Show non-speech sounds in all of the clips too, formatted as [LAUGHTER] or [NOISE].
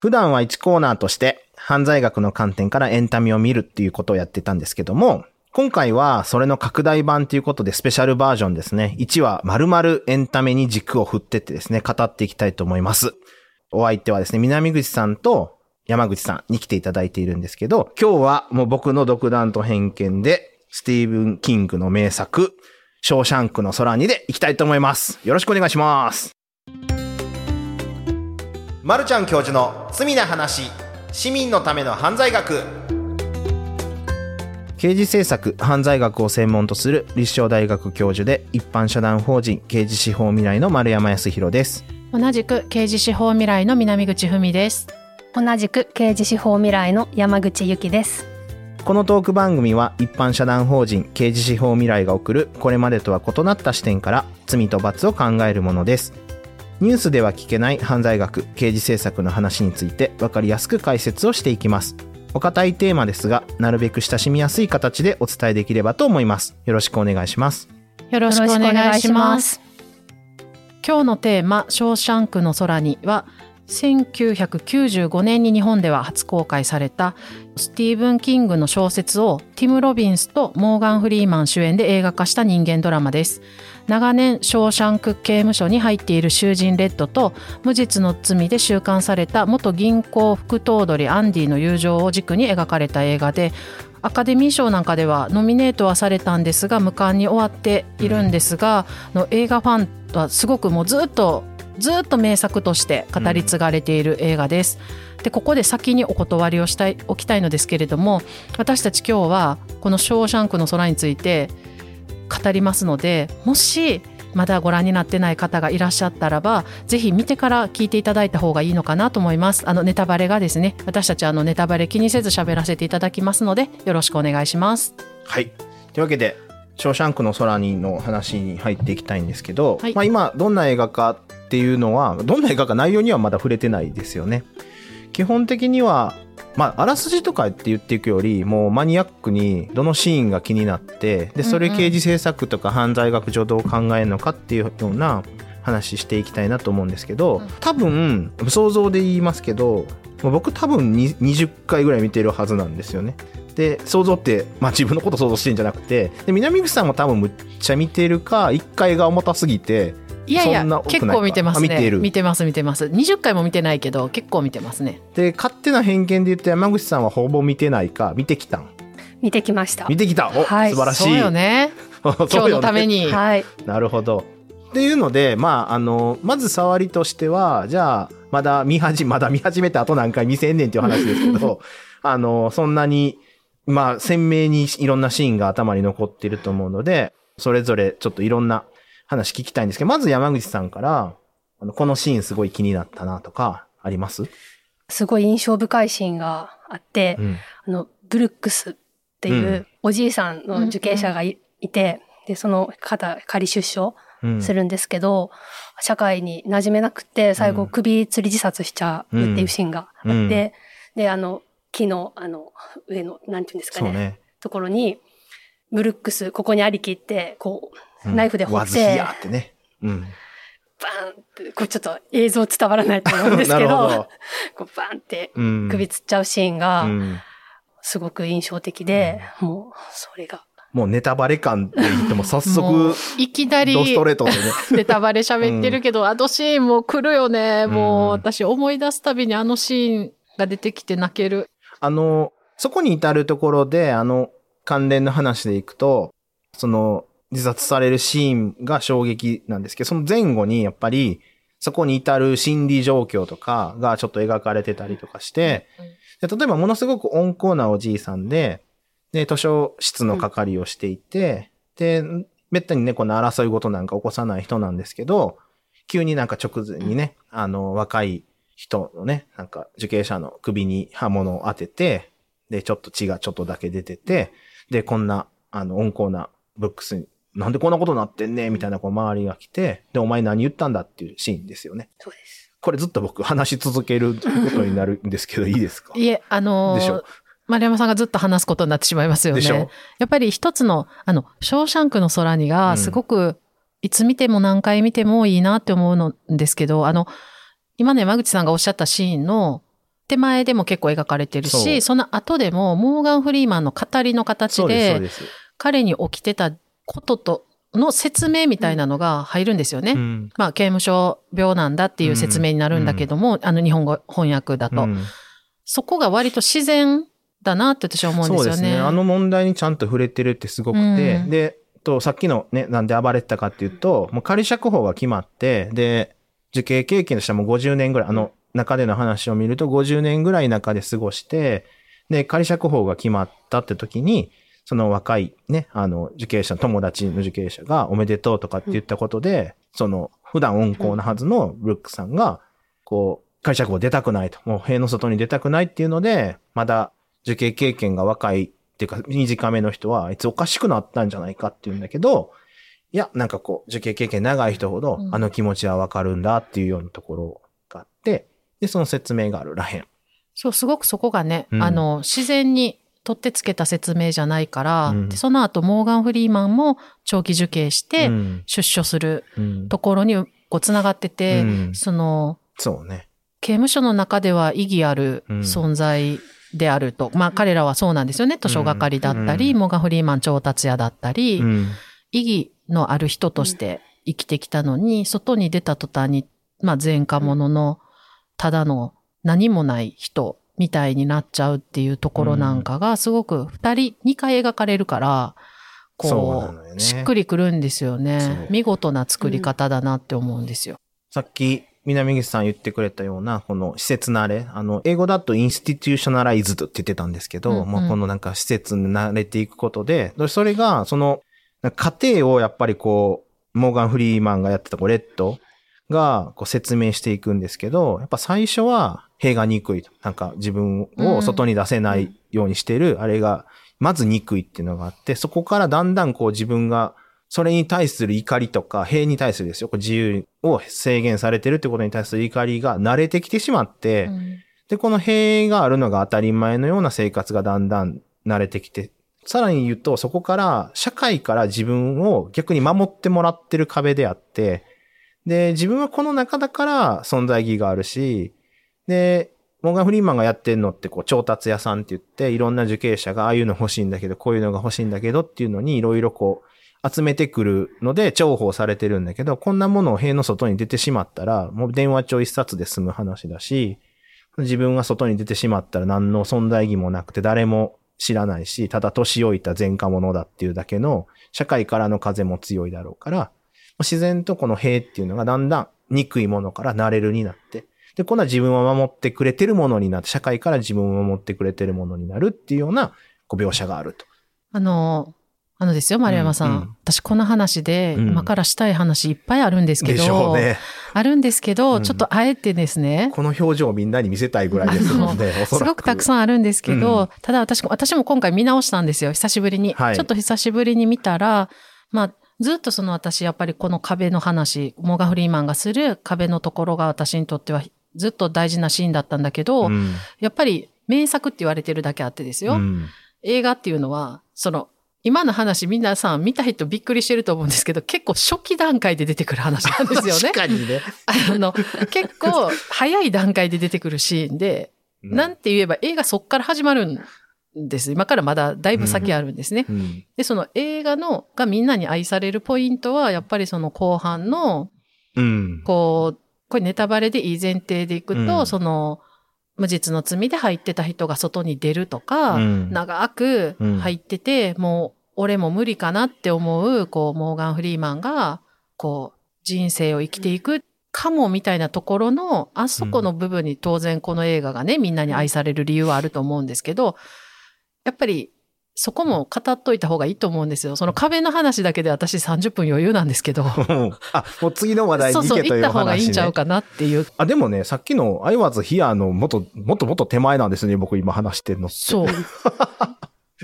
普段は1コーナーとして犯罪学の観点からエンタメを見るっていうことをやってたんですけども、今回はそれの拡大版ということでスペシャルバージョンですね。1話丸々エンタメに軸を振ってってですね、語っていきたいと思います。お相手はですね、南口さんと山口さんに来ていただいているんですけど、今日はもう僕の独断と偏見で、スティーブン・キングの名作、ショーシャンクの空にでいきたいと思います。よろしくお願いします。まるちゃん教授の罪な話、市民のための犯罪学。刑事政策、犯罪学を専門とする立正大学教授で一般社団法人刑事司法未来の丸山康弘です。同じく刑事司法未来の南口文です。同じく刑事司法未来の山口由紀です。このトーク番組は一般社団法人刑事司法未来が送るこれまでとは異なった視点から罪と罰を考えるものです。ニュースでは聞けない犯罪学、刑事政策の話について分かりやすく解説をしていきます。お堅いテーマですが、なるべく親しみやすい形でお伝えできればと思います。よろしくお願いします。よろしくお願いします。今日のテーマ、ショーシャンクの空には、1995年に日本では初公開されたスティーブン・キングの小説をティム・ロビンスとモーガン・フリーマン主演で映画化した人間ドラマです。長年、ショーシャンク刑務所に入っている囚人レッドと無実の罪で収監された元銀行副頭取アンディの友情を軸に描かれた映画でアカデミー賞なんかではノミネートはされたんですが無冠に終わっているんですがの映画ファンはすごくもうずっとずっと名作として語り継がれている映画です。でここで先にお断りをしたいおきたいのですけれども私たち今日はこの「ショーシャンクの空」について語りますのでもしまだご覧になってない方がいらっしゃったらばぜひ見てから聞いていただいた方がいいのかなと思います。あのネタバレがですね私たちあのネタバレ気にせず喋らせていただきますのでよろしくお願いします。はい。というわけでショーシャンクの空にの話に入っていきたいんですけど、はい、まあ今どんな映画かっていうのは、どんな映画か内容にはまだ触れてないですよね。基本的には、まあ、あらすじとかって言っていくより、もうマニアックにどのシーンが気になって、で、それ刑事政策とか犯罪学上どう考えるのかっていうような話していきたいなと思うんですけど、多分、想像で言いますけど、僕多分20回ぐらい見てるはずなんですよね。で、想像って、まあ自分のこと想像してるんじゃなくて、で、南口さんも多分むっちゃ見てるか、1回が重たすぎて、いやいや結構見てますね。見てる。見てます見てます。20回も見てないけど結構見てますね。で勝手な偏見で言って山口さんはほぼ見てないか？見てきたん？見てきました。見てきた。お、はい、素晴らしい。そうよね。[LAUGHS] 今日のために、はい。なるほど。っていうのでまああのまず触りとしてはじゃあまだ見始めまだ見始めた後何回見せんねんっていう話ですけど [LAUGHS] あのそんなにまあ鮮明にいろんなシーンが頭に残っていると思うのでそれぞれちょっといろんな話聞きたいんですけど、まず山口さんから、あのこのシーンすごい気になったなとか、あります？すごい印象深いシーンがあって、うん、あの、ブルックスっていうおじいさんの受刑者がい,、て、で、その方、仮出所するんですけど、うん、社会に馴染めなくて、最後首吊り自殺しちゃうっていうシーンがあって、うん、で、あの、木の、あの、上の、なんていうんですかね、ねところに、ブルックス、ここにありきって、こう、ナイフで掘って。わってね。うん。バーンって、こうちょっと映像伝わらないと思うんですけど、[LAUGHS] ど [LAUGHS] こうバーンって首つっちゃうシーンが、すごく印象的で、うん、もう、それが。もうネタバレ感で言っても [LAUGHS] 早速、いきなり、ストレートでね。ネタバレ喋ってるけど、うん、あのシーンも来るよね。もう、私思い出すたびにあのシーンが出てきて泣ける。あの、そこに至るところで、あの、関連の話でいくと、その、自殺されるシーンが衝撃なんですけど、その前後にやっぱり、そこに至る心理状況とかがちょっと描かれてたりとかして、で例えばものすごく温厚なおじいさんで、で、図書室の係をしていて、で、めったにね、この争い事なんか起こさない人なんですけど、急になんか直前にね、あの、若い人のね、なんか受刑者の首に刃物を当てて、で、ちょっと血がちょっとだけ出てて、で、こんな、あの、温厚なブックスなんでこんなことになってんねみたいなこう周りが来て、で、お前何言ったんだっていうシーンですよね。そうです。これずっと僕話し続けることになるんですけど、いいですか？[LAUGHS] いえ、あのー、でしょ丸山さんがずっと話すことになってしまいますよね。やっぱり一つの、あの、ショーシャンクの空にがすごく、いつ見ても何回見てもいいなって思うのですけど、あの、今ね、山口さんがおっしゃったシーンの、手前でも結構描かれてるし、その後でもモーガン・フリーマンの語りの形で、彼に起きてたことと、の説明みたいなのが入るんですよね。うん、まあ、刑務所病なんだっていう説明になるんだけども、うん、あの日本語翻訳だと、うん、そこが割と自然だなって私は思うんですよね。そうですね。あの問題にちゃんと触れてるってすごくて、で、と、さっきのね、なんで暴れてたかっていうと、もう仮釈放が決まって、で、受刑経験としてはもう50年ぐらい、あの中での話を見ると50年ぐらい中で過ごして、で、仮釈放が決まったって時に、その若いね、あの、受刑者、友達の受刑者がおめでとうとかって言ったことで、うん、その、普段温厚なはずのブルックさんが、こう、仮釈放出たくないと、もう塀の外に出たくないっていうので、まだ受刑経験が若いっていうか、短めの人は、あいつおかしくなったんじゃないかっていうんだけど、いや、なんかこう、受刑経験長い人ほど、あの気持ちはわかるんだっていうようなところがあって、で、その説明があるらへん。そう、すごくそこがね、うん、あの、自然に取ってつけた説明じゃないから、うん、でその後、モーガン・フリーマンも長期受刑して、出所するところに、こう、繋がってて、うん、その、そうね。刑務所の中では意義ある存在であると。まあ彼らはそうなんですよね。図書係だったり、うん、モガフリーマン調達屋だったり、うん、意義のある人として生きてきたのに、外に出た途端に、まあ前科者のただの何もない人みたいになっちゃうっていうところなんかがすごく二人、二回描かれるから、こう、ね、しっくりくるんですよね。見事な作り方だなって思うんですよ。さっき南口さん言ってくれたような、この施設慣れ、あの、英語だとインスティテューショナライズドって言ってたんですけど、うんうん、まあ、このなんか施設に慣れていくことで、それが、その、過程をやっぱりこう、モーガン・フリーマンがやってたこうレッドがこう説明していくんですけど、やっぱ最初は塀が憎いと。なんか自分を外に出せないようにしてる、あれが、まず憎いっていうのがあって、そこからだんだんこう自分がそれに対する怒りとか、塀に対するですよ。自由を制限されてるってことに対する怒りが慣れてきてしまって、うん、で、この塀があるのが当たり前のような生活がだんだん慣れてきて、さらに言うと、そこから社会から自分を逆に守ってもらってる壁であって、で、自分はこの中だから存在意義があるし、で、モーガン・フリーマンがやってんのってこう調達屋さんって言って、いろんな受刑者がああいうの欲しいんだけど、こういうのが欲しいんだけどっていうのにいろいろこう、集めてくるので重宝されてるんだけど、こんなものを塀の外に出てしまったら、もう電話帳一冊で済む話だし、自分が外に出てしまったら何の存在意義もなくて誰も知らないし、ただ年老いた前科者だっていうだけの社会からの風も強いだろうから、自然とこの塀っていうのがだんだん憎いものから慣れるになって、で、こんな自分を守ってくれてるものになって、社会から自分を守ってくれてるものになるっていうようなこう描写があると。あの、あのですよ、丸山さん。うんうん、私この話で、今からしたい話いっぱいあるんですけど、ね、あるんですけど、ちょっとあえてですね。この表情をみんなに見せたいぐらいですので、すごくたくさんあるんですけど、うん、ただ私も、私も今回見直したんですよ、久しぶりに。はい、ちょっと久しぶりに見たら、まあ、ずっとその私、やっぱりこの壁の話、モーガフリーマンがする壁のところが私にとってはずっと大事なシーンだったんだけど、うん、やっぱり名作って言われてるだけあってですよ。うん、映画っていうのは、その今の話皆さん見た人びっくりしてると思うんですけど、結構初期段階で出てくる話なんですよね。[LAUGHS] 確かにね。あの、結構早い段階で出てくるシーンで、うん、なんて言えば映画そっから始まるんです。今からまだだいぶ先あるんですね。うんうん、で、その映画の、がみんなに愛されるポイントは、やっぱりその後半の、こう、これネタバレでいい前提でいくと、その、無実の罪で入ってた人が外に出るとか、長く入ってて、もう俺も無理かなって思う、こう、モーガン・フリーマンが、こう、人生を生きていくかもみたいなところの、あそこの部分に当然この映画がね、みんなに愛される理由はあると思うんですけど、やっぱり、そこも語っといた方がいいと思うんですよ。その壁の話だけで私30分余裕なんですけど。あ、もう次の話題に行けという話、ね、そうそう、行った方がいいんちゃうかなっていう。あ、でもね、さっきの I was here のもっと、もっともっと手前なんですね、僕今話してるのそう。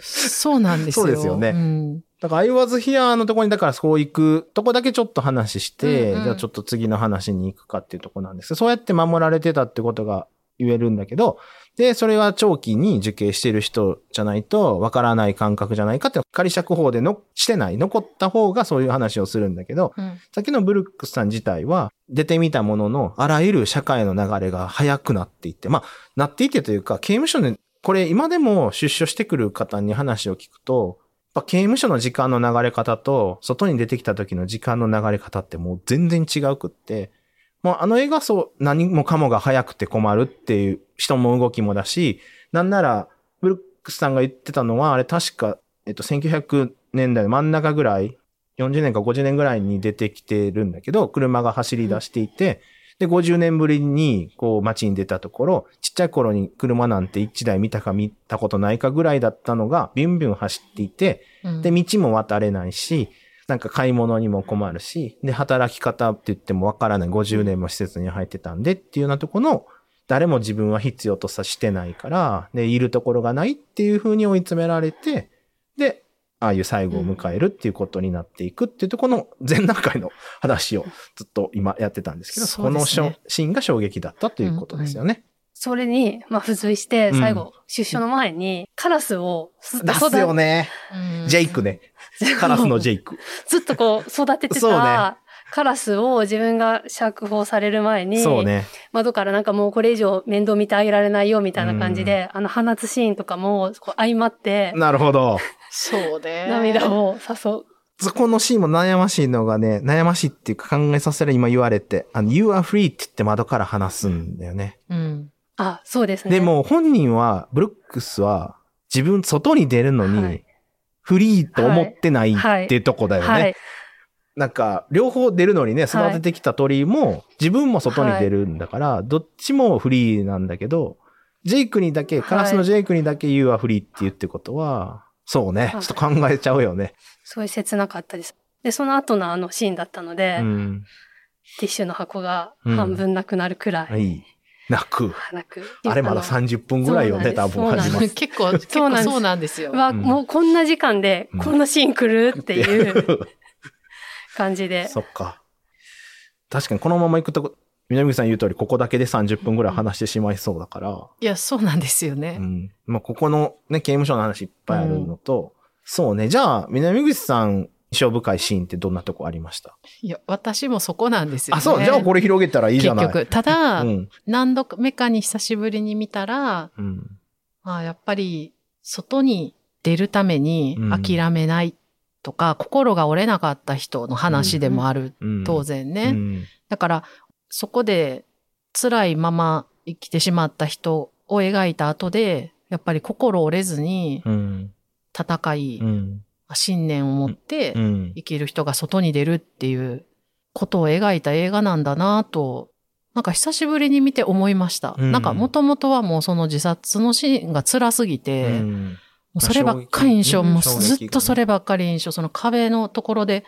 そうなんですよ。そうですよね。うん、だから、I was here のとこに、だからそう行くとこだけちょっと話して、うんうん、じゃあちょっと次の話に行くかっていうとこなんですけど、そうやって守られてたってことが言えるんだけど、で、それは長期に受刑してる人じゃないとわからない感覚じゃないかって、仮釈放でのしてない、残った方がそういう話をするんだけど、うん、さっきのブルックスさん自体は出てみたものの、あらゆる社会の流れが早くなっていって、まあ、なっていってというか、刑務所で、これ今でも出所してくる方に話を聞くと、刑務所の時間の流れ方と、外に出てきた時の時間の流れ方ってもう全然違うくって、もうあの映画そう、何もかもが早くて困るっていう人も動きもだし、なんなら、ブルックスさんが言ってたのは、あれ確か、えっと、1900年代の真ん中ぐらい、40年か50年ぐらいに出てきてるんだけど、車が走り出していて、で、50年ぶりに、こう、街に出たところ、ちっちゃい頃に車なんて1台見たか見たことないかぐらいだったのが、ビュンビュン走っていて、で、道も渡れないし、なんか買い物にも困るし、で、働き方って言ってもわからない。50年も施設に入ってたんでっていうようなとこの、誰も自分は必要とさしてないから、で、いるところがないっていうふうに追い詰められて、で、ああいう最後を迎えるっていうことになっていくっていうところの前段階の話をずっと今やってたんですけど、そ、ね、のシーンが衝撃だったということですよね。それに、まあ、付随して、最後、出所の前に、カラスを出すよね。ジェイクね。カラスのジェイク。ずっとこう、育ててた、カラスを自分が釈放される前に、そうね。窓からなんかもうこれ以上面倒見てあげられないよみたいな感じで、あの放つシーンとかもこう相まって。なるほど。そうね。涙を誘う。そこのシーンも悩ましいのがね、悩ましいっていうか考えさせる今言われて、あの、You are free って言って窓から話すんだよね。うん。あ、そうですね。でも本人は、ブルックスは自分外に出るのに、フリーと思ってないっていうとこだよね。はい。はい、なんか、両方出るのにね、育ててきた鳥も、自分も外に出るんだから、どっちもフリーなんだけど、ジェイクにだけ、カラスのジェイクにだけ言うはフリーって言ってことは、そうね、ちょっと考えちゃうよね。すごい切なかったです。で、その後のあのシーンだったので、うん、ティッシュの箱が半分なくなるくらい、うん泣く。泣く。あれまだ30分ぐらいよね、多分始ま結構、[LAUGHS] 結構そうなんですよ。わ、もうこんな時間で、こんなシーン来るっていう [LAUGHS] 感じで。そっか。確かにこのまま行くと、南口さん言う通り、ここだけで30分ぐらい話してしまいそうだから。いや、そうなんですよね。うん。まあ、ここのね、刑務所の話いっぱいあるのと、そうね。じゃあ、南口さん印象深いシーンってどんなとこありました？いや、私もそこなんですよ、ね。あ、そう、じゃあこれ広げたらいいじゃない。結局。ただ、うん、何度目かに久しぶりに見たら、うん、まあ、やっぱり、外に出るために諦めないとか、うん、心が折れなかった人の話でもある、当然ね。だから、そこで辛いまま生きてしまった人を描いた後で、やっぱり心折れずに戦い、信念を持って生きる人が外に出るっていうことを描いた映画なんだなと、なんか久しぶりに見て思いました。うん、なんかもともとはもうその自殺のシーンが辛すぎて、うん、もうそればっかり印象、もうずっとそればっかり印象、その壁のところで、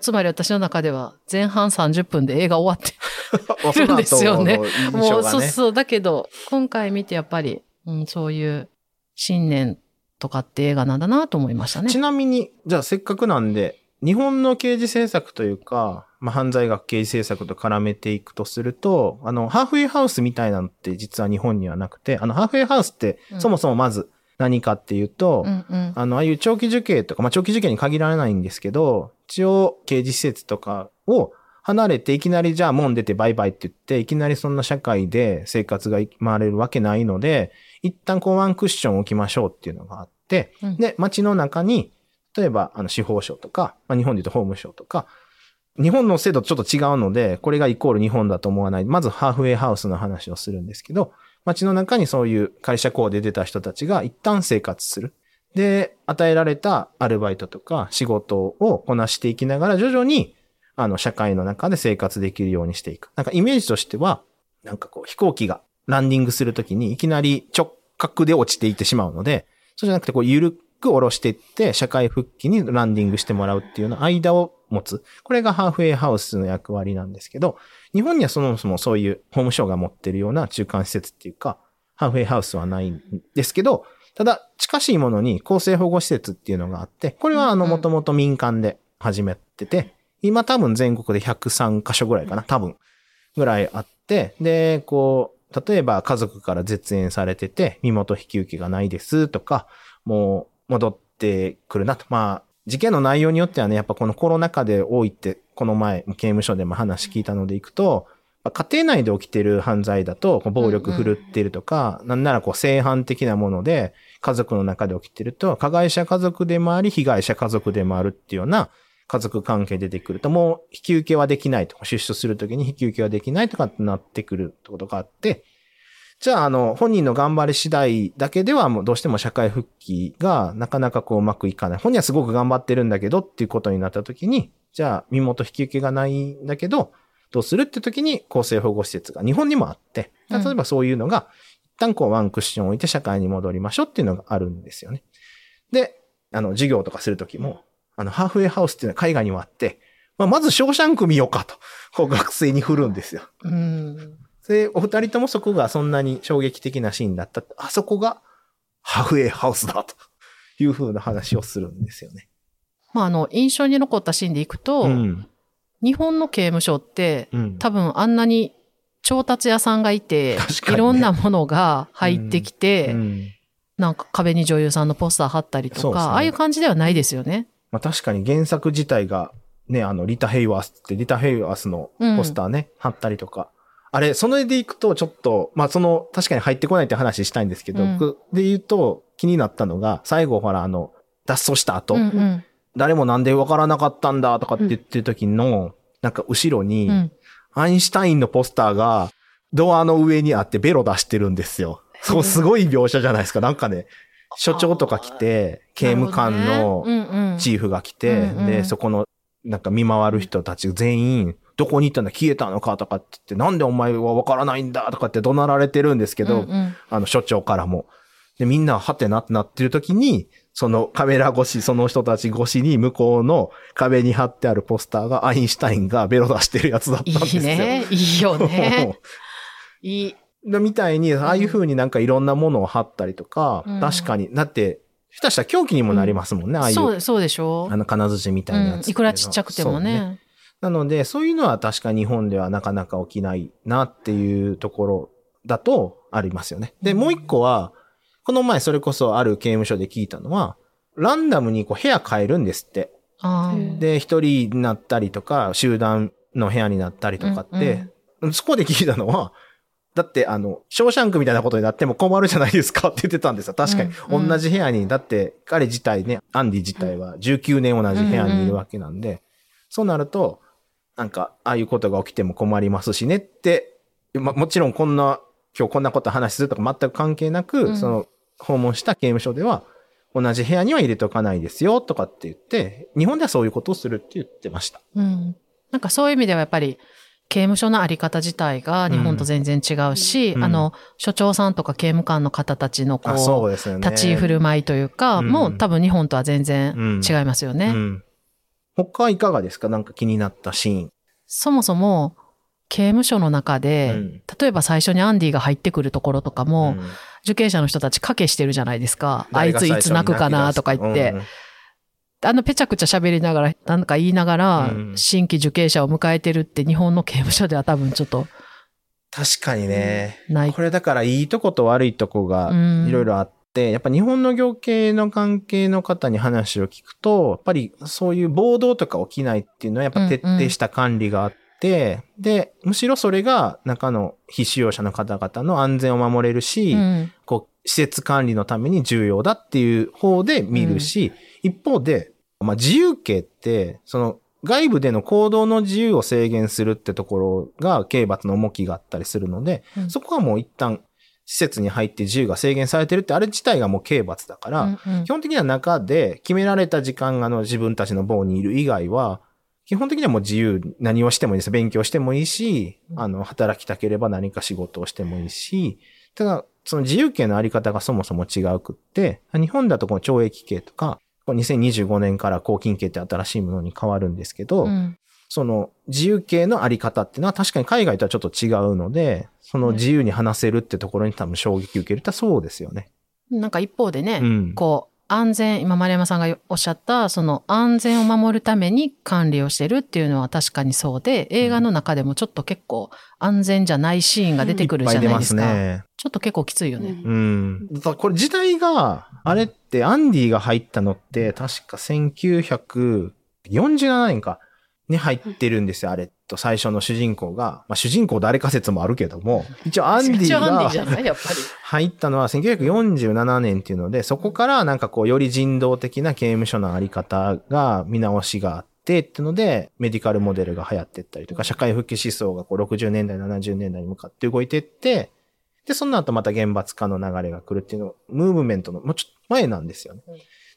つまり私の中では前半30分で映画終わって [LAUGHS] るんですよね。もうそうそう。だけど、今回見てやっぱり、うん、そういう信念とかって映画なんだなと思いましたね。ちなみに、じゃあせっかくなんで、日本の刑事政策というか、まあ、犯罪学刑事政策と絡めていくとすると、あの、ハーフウェイハウスみたいなのって実は日本にはなくて、あの、ハーフウェイハウスってそもそもまず何かっていうと、うんうん、あの、ああいう長期受刑とか、まあ、長期受刑に限られないんですけど、一応刑事施設とかを離れていきなりじゃあ門出てバイバイって言って、いきなりそんな社会で生活が回れるわけないので、一旦こうワンクッション置きましょうっていうのがあって、うん、で、街の中に、例えば、あの、司法省とか、まあ、日本で言うと法務省とか、日本の制度とちょっと違うので、これがイコール日本だと思わない。まずハーフウェイハウスの話をするんですけど、街の中にそういう会社校で出た人たちが一旦生活する。で、与えられたアルバイトとか仕事をこなしていきながら徐々に、あの、社会の中で生活できるようにしていく。なんかイメージとしては、なんかこう飛行機がランディングするときにいきなり直角で落ちていってしまうので、そうじゃなくてこう緩く下ろしていって社会復帰にランディングしてもらうっていうような間を持つ。これがハーフウェイハウスの役割なんですけど、日本にはそもそもそういう法務省が持ってるような中間施設っていうか、ハーフウェイハウスはないんですけど、ただ近しいものに厚生保護施設っていうのがあって、これはあのもともと民間で始めてて、今多分全国で103箇所ぐらいかな、多分ぐらいあって、で、こう、例えば家族から絶縁されてて、身元引き受けがないですとか、もう戻ってくるなと。まあ、事件の内容によってはね、やっぱこのコロナ禍で多いって、この前、刑務所でも話聞いたのでいくと、家庭内で起きてる犯罪だと、暴力振るってるとか、うんうん、なんならこう正反的なもので、家族の中で起きてると、加害者家族でもあり、被害者家族でもあるっていうような家族関係出てくると、もう引き受けはできないとか、出所するときに引き受けはできないとかってなってくるってことがあって、じゃあ、あの、本人の頑張り次第だけではもうどうしても社会復帰がなかなかこううまくいかない。本人はすごく頑張ってるんだけどっていうことになったときに、じゃあ、身元引き受けがないんだけど、どうするって時に厚生保護施設が日本にもあって、例えばそういうのが、一旦こうワンクッション置いて社会に戻りましょうっていうのがあるんですよね。で、あの、授業とかするときも、あの、ハーフウェイハウスっていうのは海外にもあって、まあ、まずショーシャンク見ようかと、こう学生に振るんですよ。うん。で、お二人ともそこがそんなに衝撃的なシーンだった。あそこがハーフウェイハウスだというふうな話をするんですよね。まあ、あの、印象に残ったシーンでいくと、うん、日本の刑務所って、うん、多分あんなに調達屋さんがいて、ね、いろんなものが入ってきて、うん、なんか壁に女優さんのポスター貼ったりとか、ね、ああいう感じではないですよね。まあ確かに原作自体が、ね、あの、リタ・ヘイワースって、リタ・ヘイワースのポスターね、貼ったりとか、あれ、その絵でいくと、ちょっと、まあ、その、確かに入ってこないって話したいんですけど、うん、僕で言うと、気になったのが、最後、ほら、あの、脱走した後、うんうん、誰もなんでわからなかったんだとかって言ってる時の、うん、なんか後ろに、アインシュタインのポスターが、ドアの上にあってベロ出してるんですよ。そう、すごい描写じゃないですか。なんかね、所長とか来て、刑務官のチーフが来て、で、そこの、なんか見回る人たち全員、どこに行ったんだ消えたのかとかって言って、なんでお前はわからないんだとかって怒鳴られてるんですけど、うんうん、あの、所長からも。で、みんなはてなってなってる時に、そのカメラ越し、その人たち越しに向こうの壁に貼ってあるポスターがアインシュタインがベロ出してるやつだったんですよ。いいね。いいよね。[LAUGHS] いい。みたいに、ああいう風になんかいろんなものを貼ったりとか、うん、確かに、だって、下したら狂気にもなりますもんね、うん、ああいう。そう、そうでしょ？あの金槌みたいなやつ、うん、いくらちっちゃくてもね。なので、そういうのは確か日本ではなかなか起きないなっていうところだとありますよね。で、もう一個は、この前それこそある刑務所で聞いたのは、ランダムにこう部屋変えるんですって。で、一人になったりとか、集団の部屋になったりとかって、うんうん、そこで聞いたのは、だって、あの、ショーシャンクみたいなことになっても困るじゃないですかって言ってたんですよ。確かに。同じ部屋に、だって彼自体ね、アンディ自体は19年同じ部屋にいるわけなんで、そうなると、なんか、ああいうことが起きても困りますしねって、ま、もちろんこんな、今日こんなこと話するとか全く関係なく、うん、その、訪問した刑務所では、同じ部屋には入れとかないですよとかって言って、日本ではそういうことをするって言ってました。うん。なんかそういう意味ではやっぱり、刑務所のあり方自体が日本と全然違うし、うん、あの、所長さんとか刑務官の方たちのこう、うね、立ち振る舞いというか、うん、もう多分日本とは全然違いますよね。うん他はいかがですか？なんか気になったシーン。そもそも、刑務所の中で、うん、例えば最初にアンディが入ってくるところとかも、うん、受刑者の人たち賭けしてるじゃないですか。あいついつ泣くかなとか言って。うん、あのぺちゃくちゃ喋りながら、なんか言いながら、新規受刑者を迎えてるって日本の刑務所では多分ちょっと。確かにね。ない。これだからいいとこと悪いとこがいろいろあっ、やっぱ日本の業界の関係の方に話を聞くと、やっぱりそういう暴動とか起きないっていうのはやっぱ徹底した管理があって、うんうん、で、むしろそれが中の非使用者の方々の安全を守れるし、うん、こう、施設管理のために重要だっていう方で見るし、うん、一方で、まあ、自由刑って、その外部での行動の自由を制限するってところが刑罰の重きがあったりするので、うん、そこはもう一旦施設に入って自由が制限されてるってあれ自体がもう刑罰だから、うんうん、基本的には中で決められた時間がの自分たちの棒にいる以外は、基本的にはもう自由、何をしてもいいです。勉強してもいいし、あの、働きたければ何か仕事をしてもいいし、ただ、その自由刑のあり方がそもそも違うくって、日本だとこの懲役刑とか、2025年から公金刑って新しいものに変わるんですけど、うん、その自由形のあり方っていうのは確かに海外とはちょっと違うので、その自由に話せるってところに多分衝撃受けるってそうですよね。なんか一方でね、うん、こう、安全、今丸山さんがおっしゃった、その安全を守るために管理をしてるっていうのは確かにそうで、映画の中でもちょっと結構安全じゃないシーンが出てくるじゃないですか。すね、ちょっと結構きついよね。うん。これ時代が、あれってアンディが入ったのって確か1947年かに入ってるんですよ、あれ。と。最初の主人公が、まあ主人公誰か説もあるけども、一応アンディが入ったのは1947年っていうので、そこからなんかこうより人道的な刑務所のあり方が見直しがあって、っていうので、メディカルモデルが流行ってったりとか、社会復帰思想がこう60年代、70年代に向かって動いてって、で、その後また厳罰化の流れが来るっていうの、ムーブメントのもうちょっと前なんですよね。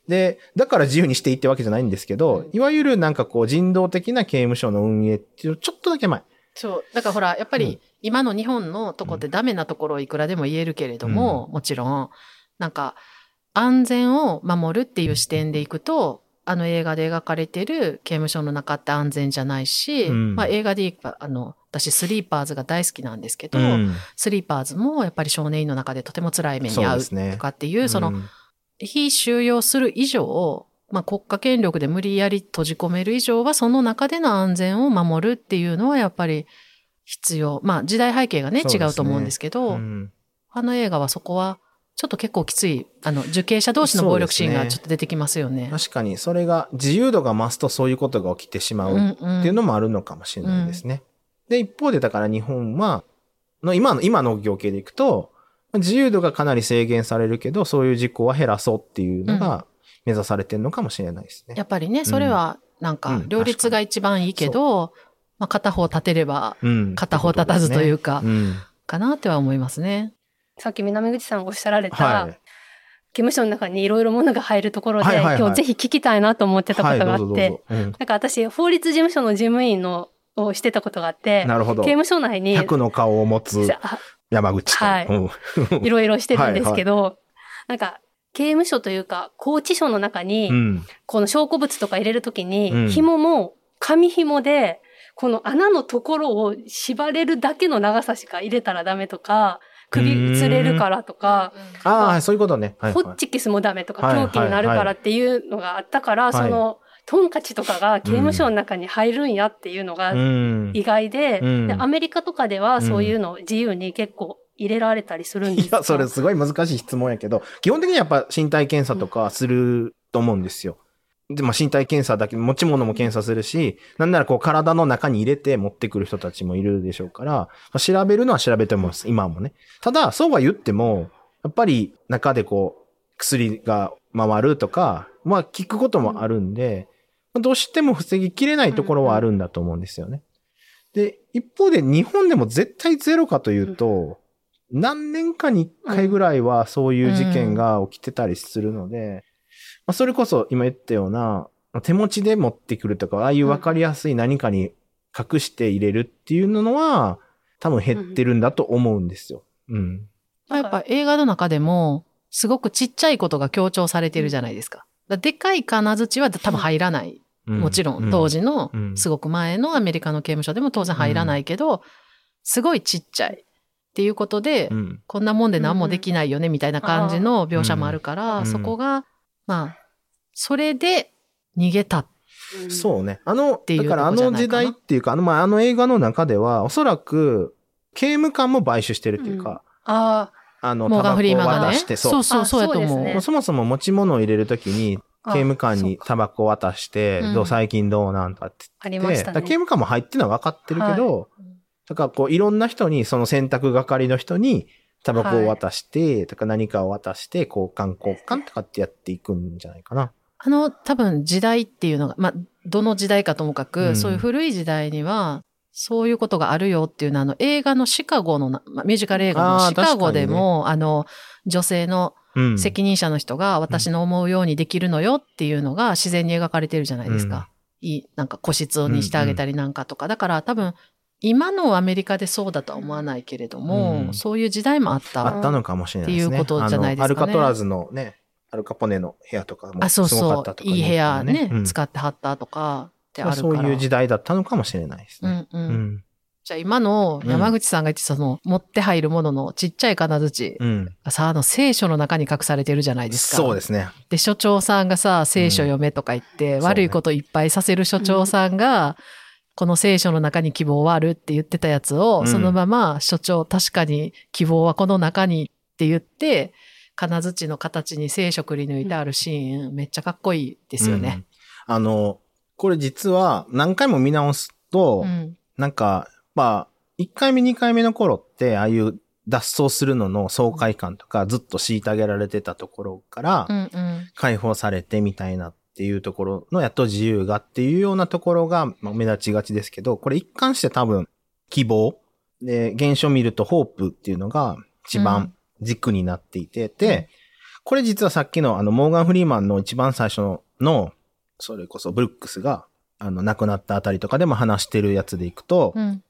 で、だから自由にしていってわけじゃないんですけど、いわゆるなんかこう人道的な刑務所の運営っていうちょっとだけ前。そう。だからほら、やっぱり今の日本のとこってダメなところをいくらでも言えるけれども、うん、もちろん、なんか安全を守るっていう視点でいくと、あの映画で描かれてる刑務所の中って安全じゃないし、うん、まあ映画で言えば、あの、私スリーパーズが大好きなんですけど、うん、スリーパーズもやっぱり少年院の中でとても辛い目に遭うとかっていう、そ、ね,、の、非収容する以上、まあ、国家権力で無理やり閉じ込める以上は、その中での安全を守るっていうのはやっぱり必要。まあ、時代背景がね、ね違うと思うんですけど、うん、あの映画はそこは、ちょっと結構きつい、あの、受刑者同士の暴力シーンがちょっと出てきますよね。ね確かに、それが、自由度が増すとそういうことが起きてしまうっていうのもあるのかもしれないですね。うんうん、で、一方でだから日本は、の今の、今の業界でいくと、自由度がかなり制限されるけど、そういう事故は減らそうっていうのが目指されてるのかもしれないですね。やっぱりね、それはなんか両立が一番いいけど、うん、まあ、片方立てれば、片方立たずというか、かなっては思いますね。さっき南口さんがおっしゃられた、はい、刑務所の中にいろいろものが入るところで、はいはいはい、今日ぜひ聞きたいなと思ってたことがあって、はい、なんか私、法律事務所の事務員のをしてたことがあって、なるほど。刑務所内に。100の顔を持つ山口はい。いろいろしてるんですけど、はいはい、なんか、刑務所というか、拘置所の中に、うん、この証拠物とか入れるときに、うん、紐も紙紐で、この穴のところを縛れるだけの長さしか入れたらダメとか、首つれるからとか、ああ、そういうことね。はいはい、ホッチキスもダメとか、凶器になるからっていうのがあったから、その、トンカチとかが刑務所の中に入るんやっていうのが意外で、うん、でアメリカとかではそういうの自由に結構入れられたりするんですか、いや、それすごい難しい質問やけど、基本的にやっぱ身体検査とかすると思うんですよ。で、まあ、身体検査だけ、持ち物も検査するし、なんならこう体の中に入れて持ってくる人たちもいるでしょうから、まあ、調べるのは調べてます、今もね。ただ、そうは言っても、やっぱり中でこう、薬が回るとか、まあ聞くこともあるんで、どうしても防ぎきれないところはあるんだと思うんですよね。で、一方で日本でも絶対ゼロかというと、何年かに一回ぐらいはそういう事件が起きてたりするので、まあ、それこそ今言ったような、手持ちで持ってくるとか、ああいうわかりやすい何かに隠して入れるっていうのは、多分減ってるんだと思うんですよ。うん。やっぱ映画の中でも、すごくちっちゃいことが強調されてるじゃないですか。でかい金槌は多分入らないもちろん、当時の、すごく前のアメリカの刑務所でも当然入らないけど、すごいちっちゃい。っていうことで、こんなもんで何もできないよね、みたいな感じの描写もあるから、そこが、まあ、それで逃げた。そうね。あの、だからあの時代っていうか、あの、まあ、あの映画の中では、おそらく、刑務官も買収してるっていうか、ああ、あの、タバコを渡して、そう。そうそう、そうやと思う。そもそも持ち物を入れるときに、刑務官にタバコ渡して、どう最近どうなんとかって。ありましたね。刑務官も入ってるのは分かってるけど、はい、だからこういろんな人に、その選択係の人にタバコを渡して、とか何かを渡して、交換交換とかってやっていくんじゃないかな。あの、多分時代っていうのが、まあ、どの時代かともかく、うん、そういう古い時代には、そういうことがあるよっていうのは、あの、映画のシカゴの、まあ、ミュージカル映画のシカゴでも、あ、ね,、の、女性の責任者の人が私の思うようにできるのよっていうのが自然に描かれてるじゃないですか。いい、なんか個室にしてあげたりなんかとか。だから多分、今のアメリカでそうだとは思わないけれども、うん、そういう時代もあった。あったのかもしれないですね。っていうことじゃないですか、ね、アルカトラズのね、アルカポネの部屋とかもあ、そうそう。いい部屋ね、うん、使ってはったとかってあるから。そういう時代だったのかもしれないですね。うんうん。じゃあ今の山口さんが言ってたその、持って入るもののちっちゃい金槌うん。がさ、あの聖書の中に隠されてるじゃないですか。そうですね。で、所長さんがさ、聖書読めとか言って、うん悪いこといっぱいさせる所長さんが、この聖書の中に希望はあるって言ってたやつを、うんそのまま所長確かに希望はこの中にって言って、金槌の形に聖書くり抜いてあるシーン、めっちゃかっこいいですよね。うん。あの、これ実は何回も見直すと、うん。なんか、まあ、1回目2回目の頃って、ああいう脱走するのの爽快感とかずっと虐げられてたところからう、んうん。解放されてみたいなっていうところのやっと自由がっていうようなところがまあ目立ちがちですけど、これ一貫して多分希望で、現象を見るとホープっていうのが一番軸になっていて、で、これ実はさっきのあのモーガン・フリーマンの一番最初のの、それこそブルックスがあの亡くなったあたりとかでも話してるやつでいくと、うん。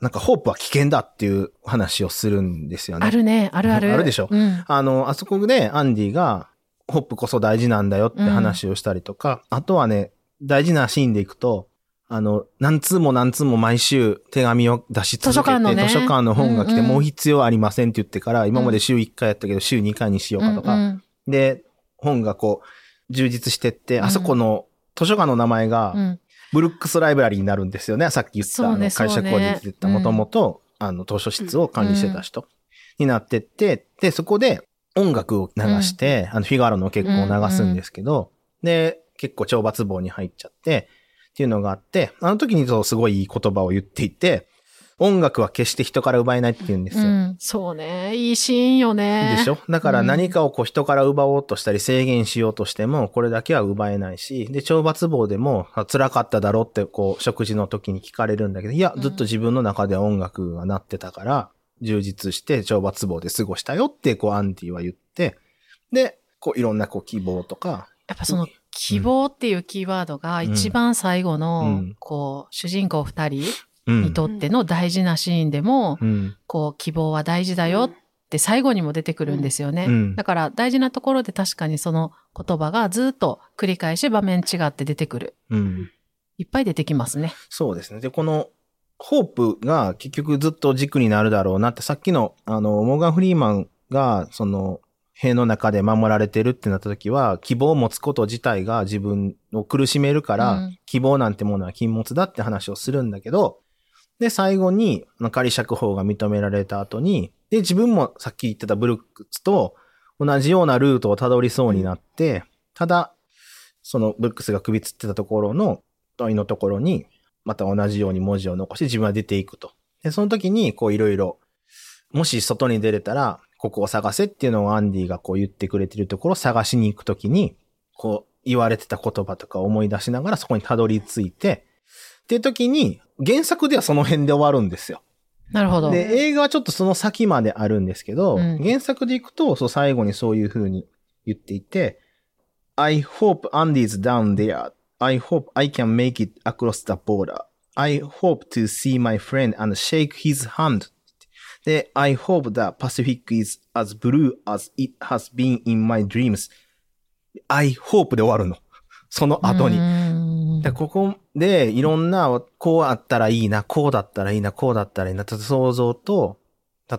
なんかホープは危険だっていう話をするんですよね。あるね、あるある。あるでしょ？うん。あの、あそこでアンディが、ホップこそ大事なんだよって話をしたりとか、あとはね、大事なシーンでいくと、あの、何通も何通も毎週手紙を出し続けて、図書館のね。図書館の本が来て、うんうんもう必要ありませんって言ってから、今まで週1回やったけど、週2回にしようかとか、うんうん。で、本がこう、充実してって、うん。あそこの図書館の名前が、うんブルックスライブラリーになるんですよね。さっき言った、あの会社工事で言った、そうねもともと、あの、図書室を管理してた人になってって、で、そこで音楽を流して、あの、フィガロの結婚を流すんですけど、で、結構懲罰棒に入っちゃって、っていうのがあって、あの時にそうすごいいい言葉を言っていて、音楽は決して人から奪えないって言うんですよ。うん。そうね。いいシーンよね。でしょ？だから何かをこう人から奪おうとしたり制限しようとしても、これだけは奪えないし、で、懲罰棒でもあ辛かっただろうってこう食事の時に聞かれるんだけど、いや、ずっと自分の中では音楽が鳴ってたから、充実して懲罰棒で過ごしたよってこうアンディは言って、で、こういろんなこう希望とか、やっぱその希望っていうキーワードが一番最後の、うんこう、主人公二人うんにとっての大事なシーンでも、うん。こう、希望は大事だよって最後にも出てくるんですよね。うんだから大事なところで確かにその言葉がずっと繰り返し場面違って出てくる。うん。いっぱい出てきますね。そうですね。で、この、ホープが結局ずっと軸になるだろうなって、さっきの、あの、モーガン・フリーマンが、その、塀の中で守られてるってなった時は、希望を持つこと自体が自分を苦しめるから、うん希望なんてものは禁物だって話をするんだけど、で、最後に、あ仮釈放が認められた後に、で、自分もさっき言ってたブルックスと同じようなルートをたどりそうになって、ただ、そのブルックスが首つってたところの問いのところに、また同じように文字を残して自分は出ていくと。で、その時に、こういろいろ、もし外に出れたら、ここを探せっていうのをアンディがこう言ってくれてるところを探しに行くときに、こう言われてた言葉とか思い出しながらそこにたどり着いて、っていう時に、原作ではその辺で終わるんですよ。なるほど。で、映画はちょっとその先まであるんですけど、うん原作でいくと、そう最後にそういう風に言っていて、I hope Andy's down there. I hope I can make it across the border. I hope to see my friend and shake his hand. で、I hope the Pacific is as blue as it has been in my dreams. I hope で終わるの。その後に。にでここでいろんな、こうあったらいいな、こうだったらいいな、こうだったらいいな、と想像と、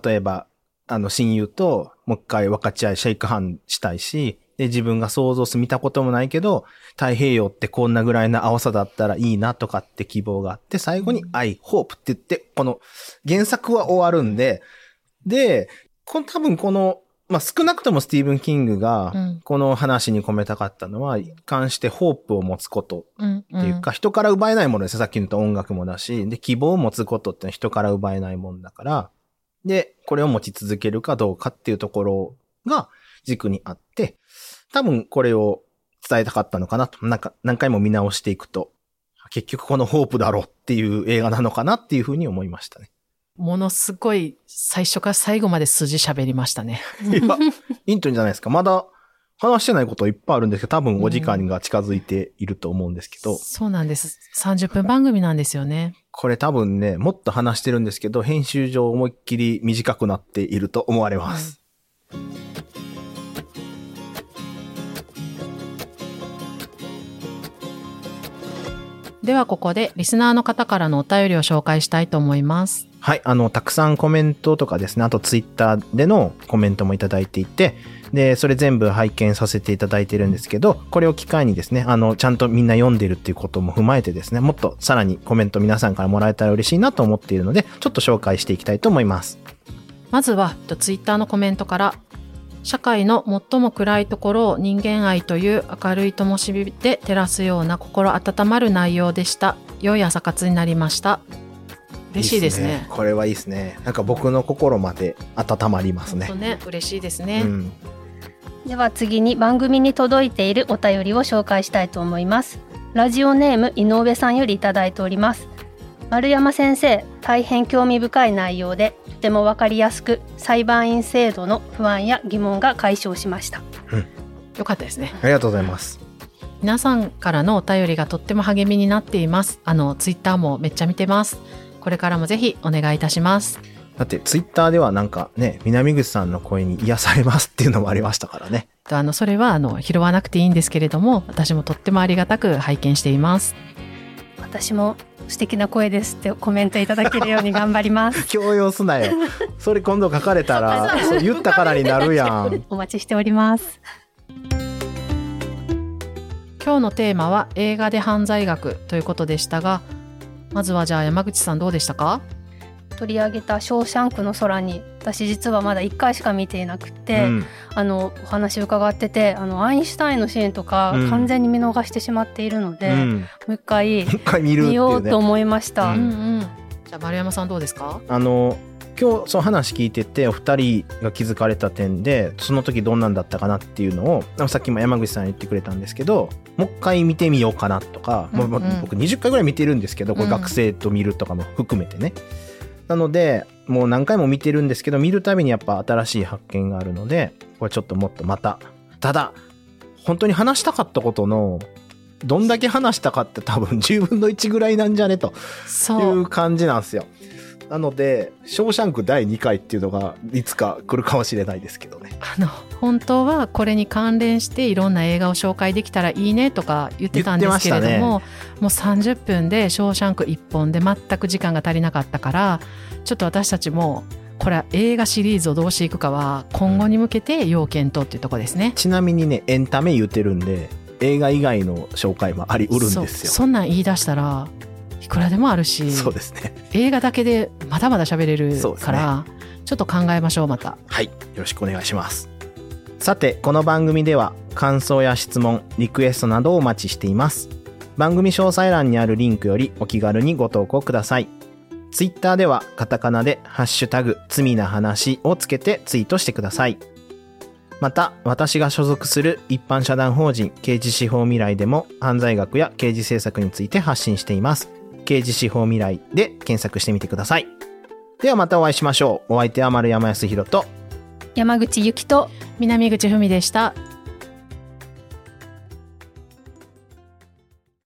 例えば、あの、親友ともう一回分かち合い、シェイクハンしたいし、で、自分が想像す、見たこともないけど、太平洋ってこんなぐらいの青さだったらいいなとかって希望があって、最後に I hope って言って、この原作は終わるんで、で、この多分この、まあ、少なくともスティーブン・キングがうん、この話に込めたかったのは、一貫してホープを持つこと。うんっていうか、人から奪えないものです。よ。さっき言った音楽もだし、で、希望を持つことって人から奪えないもんだから、で、これを持ち続けるかどうかっていうところが軸にあって、多分これを伝えたかったのかなと、なんか何回も見直していくと、結局このホープだろうっていう映画なのかなっていうふうに思いましたね。ものすごい最初から最後まで筋喋りましたね。[LAUGHS] いや、イントンじゃないですか。まだ話してないこといっぱいあるんですけど、多分お時間が近づいていると思うんですけど、そうなんです。30分番組なんですよね。これ多分ね、もっと話してるんですけど、編集上思いっきり短くなっていると思われます。ではここでリスナーの方からのお便りを紹介したいと思います。はい、あの、たくさんコメントとかですね、あとツイッターでのコメントもいただいていて、で、それ全部拝見させていただいてるんですけど、これを機会にですね、あの、ちゃんとみんな読んでるっていうことも踏まえてですね、もっとさらにコメント皆さんからもらえたら嬉しいなと思っているので、ちょっと紹介していきたいと思います。まずは、ツイッターのコメントから、社会の最も暗いところを人間愛という明るい灯火で照らすような心温まる内容でした。良い朝活になりました。嬉しいですね、ね、これはいいですね。なんか僕の心まで温まりますね。ね嬉しいですね、うん、では次に番組に届いているお便りを紹介したいと思います。ラジオネーム井上さんよりいただいております。丸山先生大変興味深い内容でとてもわかりやすく裁判員制度の不安や疑問が解消しました、うん、よかったですね。ありがとうございます。皆さんからのお便りがとっても励みになっています。あのツイッターもめっちゃ見てますこれからもぜひお願いいたします。だってツイッターではなんかね、南口さんの声に癒されますっていうのもありましたからね。あの、それはあの、拾わなくていいんですけれども、私もとってもありがたく拝見しています。私も素敵な声ですってコメントいただけるように頑張ります。[LAUGHS] 強要すなよ。それ今度書かれたら、言ったからになるやん。お待ちしております。今日のテーマは映画で犯罪学ということでしたが、まずはじゃあ山口さんどうでしたか？取り上げた「ショーシャンクの空に」私実はまだ1回しか見ていなくて、うん、あのお話伺っててあのアインシュタインのシーンとか完全に見逃してしまっているので、うん、もう一回見ようと思いました。うんうん、じゃあ丸山さんどうですか？あの今日その話聞いててお二人が気づかれた点でその時どんなんだったかなっていうのをさっきも山口さん言ってくれたんですけどもう一回見てみようかなとか、うんうん、もう僕20回ぐらい見てるんですけどこれ学生と見るとかも含めてね、なのでもう何回も見てるんですけど見るたびにやっぱ新しい発見があるのでこれちょっともっとまたただ本当に話したかったことのどんだけ話したかって多分10分の1ぐらいなんじゃねという。感じなんですよ。なので、ショーシャンク第2回っていうのがいつか来るかもしれないですけどね。あの、本当はこれに関連していろんな映画を紹介できたらいいねとか言ってたんですけれども、ね、もう30分でショーシャンク1本で全く時間が足りなかったから、ちょっと私たちもこれは映画シリーズをどうしていくかは今後に向けて要検討っていうとこですね。ちなみにね、エンタメ言ってるんで、映画以外の紹介もありうるんですよ。そんなん言い出したら、いくらでもあるしそうですね。映画だけでまだまだ喋れるから、ね、ちょっと考えましょうまた。はいよろしくお願いします。さてこの番組では感想や質問リクエストなどをお待ちしています。番組詳細欄にあるリンクよりお気軽にご投稿ください。ツイッターではカタカナでハッシュタグ罪な話をつけてツイートしてください。また、私が所属する一般社団法人刑事司法未来でも犯罪学や刑事政策について発信しています。刑事司法未来で検索してみてください。ではまたお会いしましょう。お相手は丸山康弘と山口由紀と南口文でした。